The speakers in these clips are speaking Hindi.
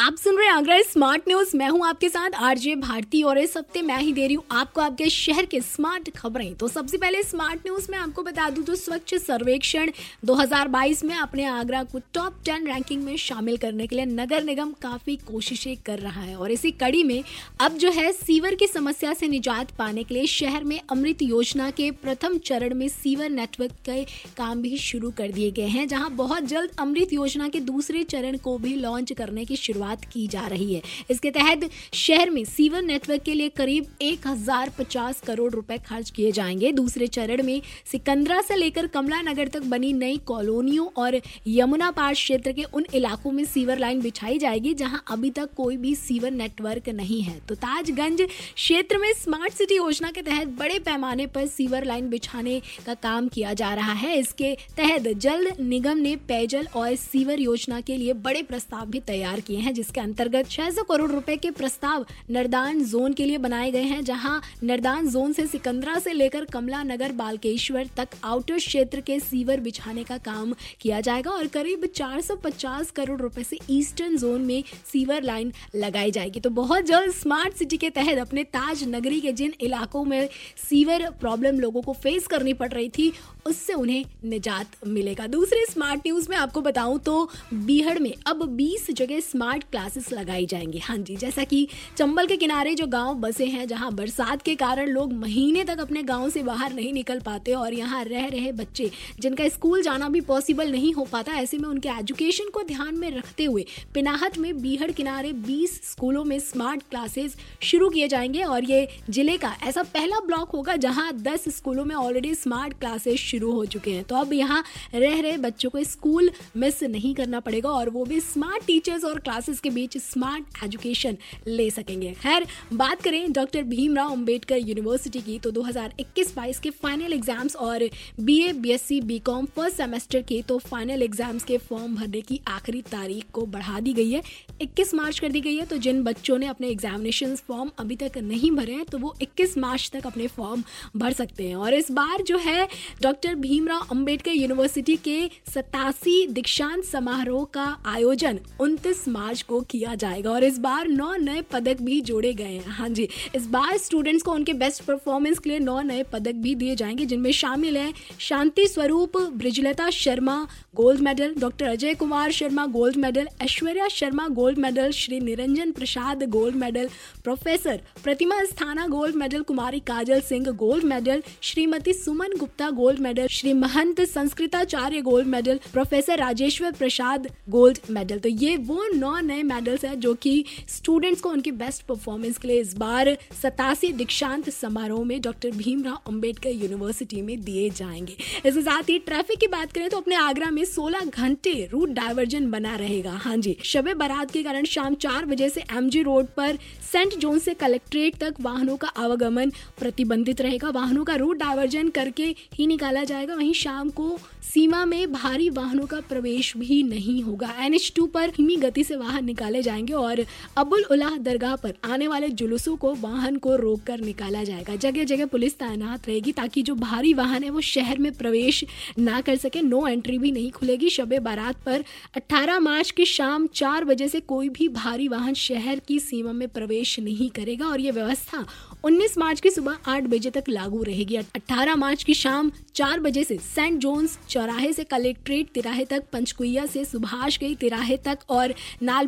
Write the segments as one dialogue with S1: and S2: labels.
S1: आप सुन रहे हैं आगरा स्मार्ट न्यूज़। मैं हूँ आपके साथ आरजे भारती और इस हफ़्ते मैं ही दे रही हूँ आपको आपके शहर के स्मार्ट खबरें। तो सबसे पहले स्मार्ट न्यूज़ में आपको बता दूँ तो स्वच्छ सर्वेक्षण 2022 में अपने आगरा को टॉप 10 रैंकिंग में शामिल करने के लिए नगर निगम काफ़ी कोशिशें कर रहा है। और इसी कड़ी में अब जो है सीवर की समस्या से निजात पाने के लिए शहर में अमृत योजना के प्रथम चरण में सीवर नेटवर्क के काम भी शुरू कर दिए गए हैं, जहाँ बहुत जल्द अमृत योजना के दूसरे चरण को भी लॉन्च करने की शुरुआत शुरुआत की जा रही है। इसके तहत शहर में सीवर नेटवर्क के लिए करीब एक हज़ार पचास करोड़ रुपए खर्च किए जाएँगे। दूसरे चरण में सिकंदरा से लेकर कमला नगर तक बनी नई कॉलोनियों और यमुना पार क्षेत्र के उन इलाकों में सीवर लाइन बिछाई जाएगी, जहाँ अभी तक कोई भी सीवर नेटवर्क नहीं है। तो ताजगंज क्षेत्र में स्मार्ट सिटी योजना के तहत बड़े पैमाने पर सीवर लाइन बिछाने का काम किया जा रहा है। इसके तहत जल्द निगम ने पेयजल और सीवर योजना के लिए बड़े प्रस्ताव भी तैयार किए हैं जिसके अंतर्गत 600 करोड़ रुपए के प्रस्ताव नरदान जोन के लिए बनाए गए हैं, जहाँ नरदान जोन से सिकंदरा से लेकर कमला नगर बालकेश्वर तक आउटर क्षेत्र के सीवर बिछाने का काम किया जाएगा और करीब 450 करोड़ रुपए से ईस्टर्न जोन में सीवर लाइन लगाई जाएगी। तो बहुत जल्द स्मार्ट सिटी के तहत अपने ताज नगरी के जिन इलाकों में सीवर प्रॉब्लम लोगों को फेस करनी पड़ रही थी, उससे उन्हें निजात मिलेगा। दूसरे स्मार्ट न्यूज़ में आपको बताऊँ तो बीहड़ में अब 20 जगह स्मार्ट क्लासेस लगाई जाएँगी। हाँ जी, जैसा कि चंबल के किनारे जो गाँव बसे हैं, जहाँ बरसात के कारण लोग महीने तक अपने गाँव से बाहर नहीं निकल पाते और यहाँ रह रहे बच्चे, जिनका स्कूल जाना भी पॉसिबल नहीं हो पाता, ऐसे में उनके एजुकेशन को ध्यान में रखते हुए पिनाहट में बीहड़ किनारे 20 स्कूलों में स्मार्ट क्लासेस शुरू किए जाएँगे और ये ज़िले का ऐसा पहला ब्लॉक होगा, जहाँ 10 स्कूलों में ऑलरेडी स्मार्ट क्लासेस शुरू हो चुके हैं। तो अब यहाँ रह रहे बच्चों को स्कूल मिस नहीं करना पड़ेगा और वो भी स्मार्ट टीचर्स और क्लासेस के बीच स्मार्ट एजुकेशन ले सकेंगे। खैर बात करें डॉक्टर भीमराव अंबेडकर यूनिवर्सिटी की तो 2021-22 के फाइनल एग्ज़ाम्स और BA, BSc, BCom first semester के तो फाइनल एग्ज़ाम्स के फॉर्म भरने की आखिरी तारीख को बढ़ा दी गई है। 21 मार्च कर दी गई है तो जिन बच्चों ने अपने एग्जामिनेशन फॉर्म अभी तक नहीं भरे हैं तो वो 21 मार्च तक अपने फॉर्म भर सकते हैं। और इस बार जो है डॉक्टर भीमराव अंबेडकर यूनिवर्सिटी के सतासी दीक्षांत समारोह का आयोजन 29 मार्च को किया जाएगा और इस बार नौ नए पदक भी जोड़े गए हैं। हाँ जी, इस बार स्टूडेंट्स को उनके बेस्ट परफॉर्मेंस के लिए नौ नए पदक भी दिए जाएँगे, जिनमें शामिल है Shanti Swaroop, Brijlata Sharma gold medal doctor Ajay Kumar Sharma gold medal Aishwarya Sharma gold medal Shri Niranjan Prasad gold medal professor Pratima Sthana gold medal Kumari Kajal Singh gold medal Shrimati Suman Gupta gold medal Shri Mahant Sanskritacharya gold medal professor Rajeshwar Prasad gold medal तो ये वो नौ नए मेडल्स है जो कि स्टूडेंट्स को उनकी बेस्ट परफॉर्मेंस के लिए इस बार सतासी दीक्षांत समारोह में डॉक्टर भीमराव अंबेडकर यूनिवर्सिटी में दिए जाएँगे। इसके साथ ही ट्रैफ़िक की बात करें तो अपने आगरा में 16 घंटे रूट डाइवर्जन बना रहेगा। हाँ जी, शबे बारात के कारण शाम चार बजे से एमजी रोड पर सेंट जोन से कलेक्ट्रेट तक वाहनों का आवागमन प्रतिबंधित रहेगा। वाहनों का रूट डाइवर्जन करके ही निकाला जाएगा। वहीं शाम को सीमा में भारी वाहनों का प्रवेश भी नहीं होगा। टू पर धीमी गति से वाहन निकाले जाएँगे और अबुल उलाह दरगाह पर आने वाले जुलूसों को वाहन को रोक कर निकाला जाएगा। जगह जगह पुलिस तैनात रहेगी ताकि जो भारी वाहन है वो शहर में प्रवेश ना कर सके। नो एंट्री भी नहीं खुलेगी। शबे बारात पर 18 मार्च की शाम चार बजे से कोई भी भारी वाहन शहर की सीमा में प्रवेश नहीं करेगा और ये व्यवस्था 19 मार्च की सुबह आठ बजे तक लागू रहेगी। 18 मार्च की शाम चार बजे से सेंट जोन्स चौराहे से कलेक्ट्रेट तिराहे तक, पंचकुइया से सुभाष गई तिराहे तक और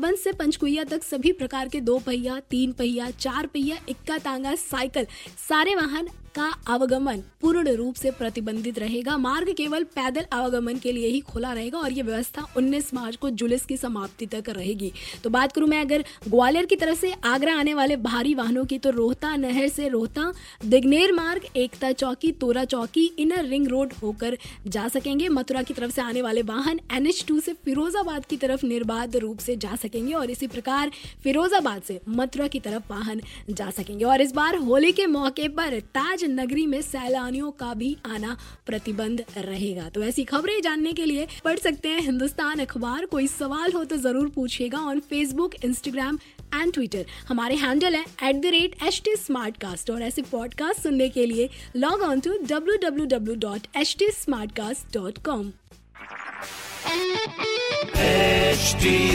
S1: नालबंद से पंचकुया तक सभी प्रकार के दो पहिया, तीन पहिया, चार पहिया, इक्का तांगा, साइकिल, सारे वाहन का आवागमन पूर्ण रूप से प्रतिबंधित रहेगा। मार्ग केवल पैदल आवागमन के लिए ही खुला रहेगा और ये व्यवस्था 19 मार्च को जुलूस की समाप्ति तक रहेगी। तो बात करूँ मैं अगर ग्वालियर की तरफ़ से आगरा आने वाले भारी वाहनों की तो रोहता नहर से रोहता, दिग्नेर मार्ग, एकता चौकी, तोरा चौकी, इनर रिंग रोड होकर जा सकेंगे। मथुरा की तरफ़ से आने वाले वाहन एन से फिरोजाबाद की तरफ़ निर्बाध रूप से जा सकेंगे और इसी प्रकार फिरोजाबाद से मथुरा की तरफ़ वाहन जा सकेंगे। और इस बार होली के मौके पर ताज राज नगरी में सैलानियों का भी आना प्रतिबंध रहेगा। तो ऐसी खबरें जानने के लिए पढ़ सकते हैं हिंदुस्तान अखबार। कोई सवाल हो तो ज़रूर पूछिएगा on Facebook Instagram and Twitter हमारे हैंडल है at the rate H T smart cast और ऐसे पॉडकास्ट सुनने के लिए log on to W W W dot H T smart cast dot com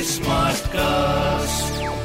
S2: smart cast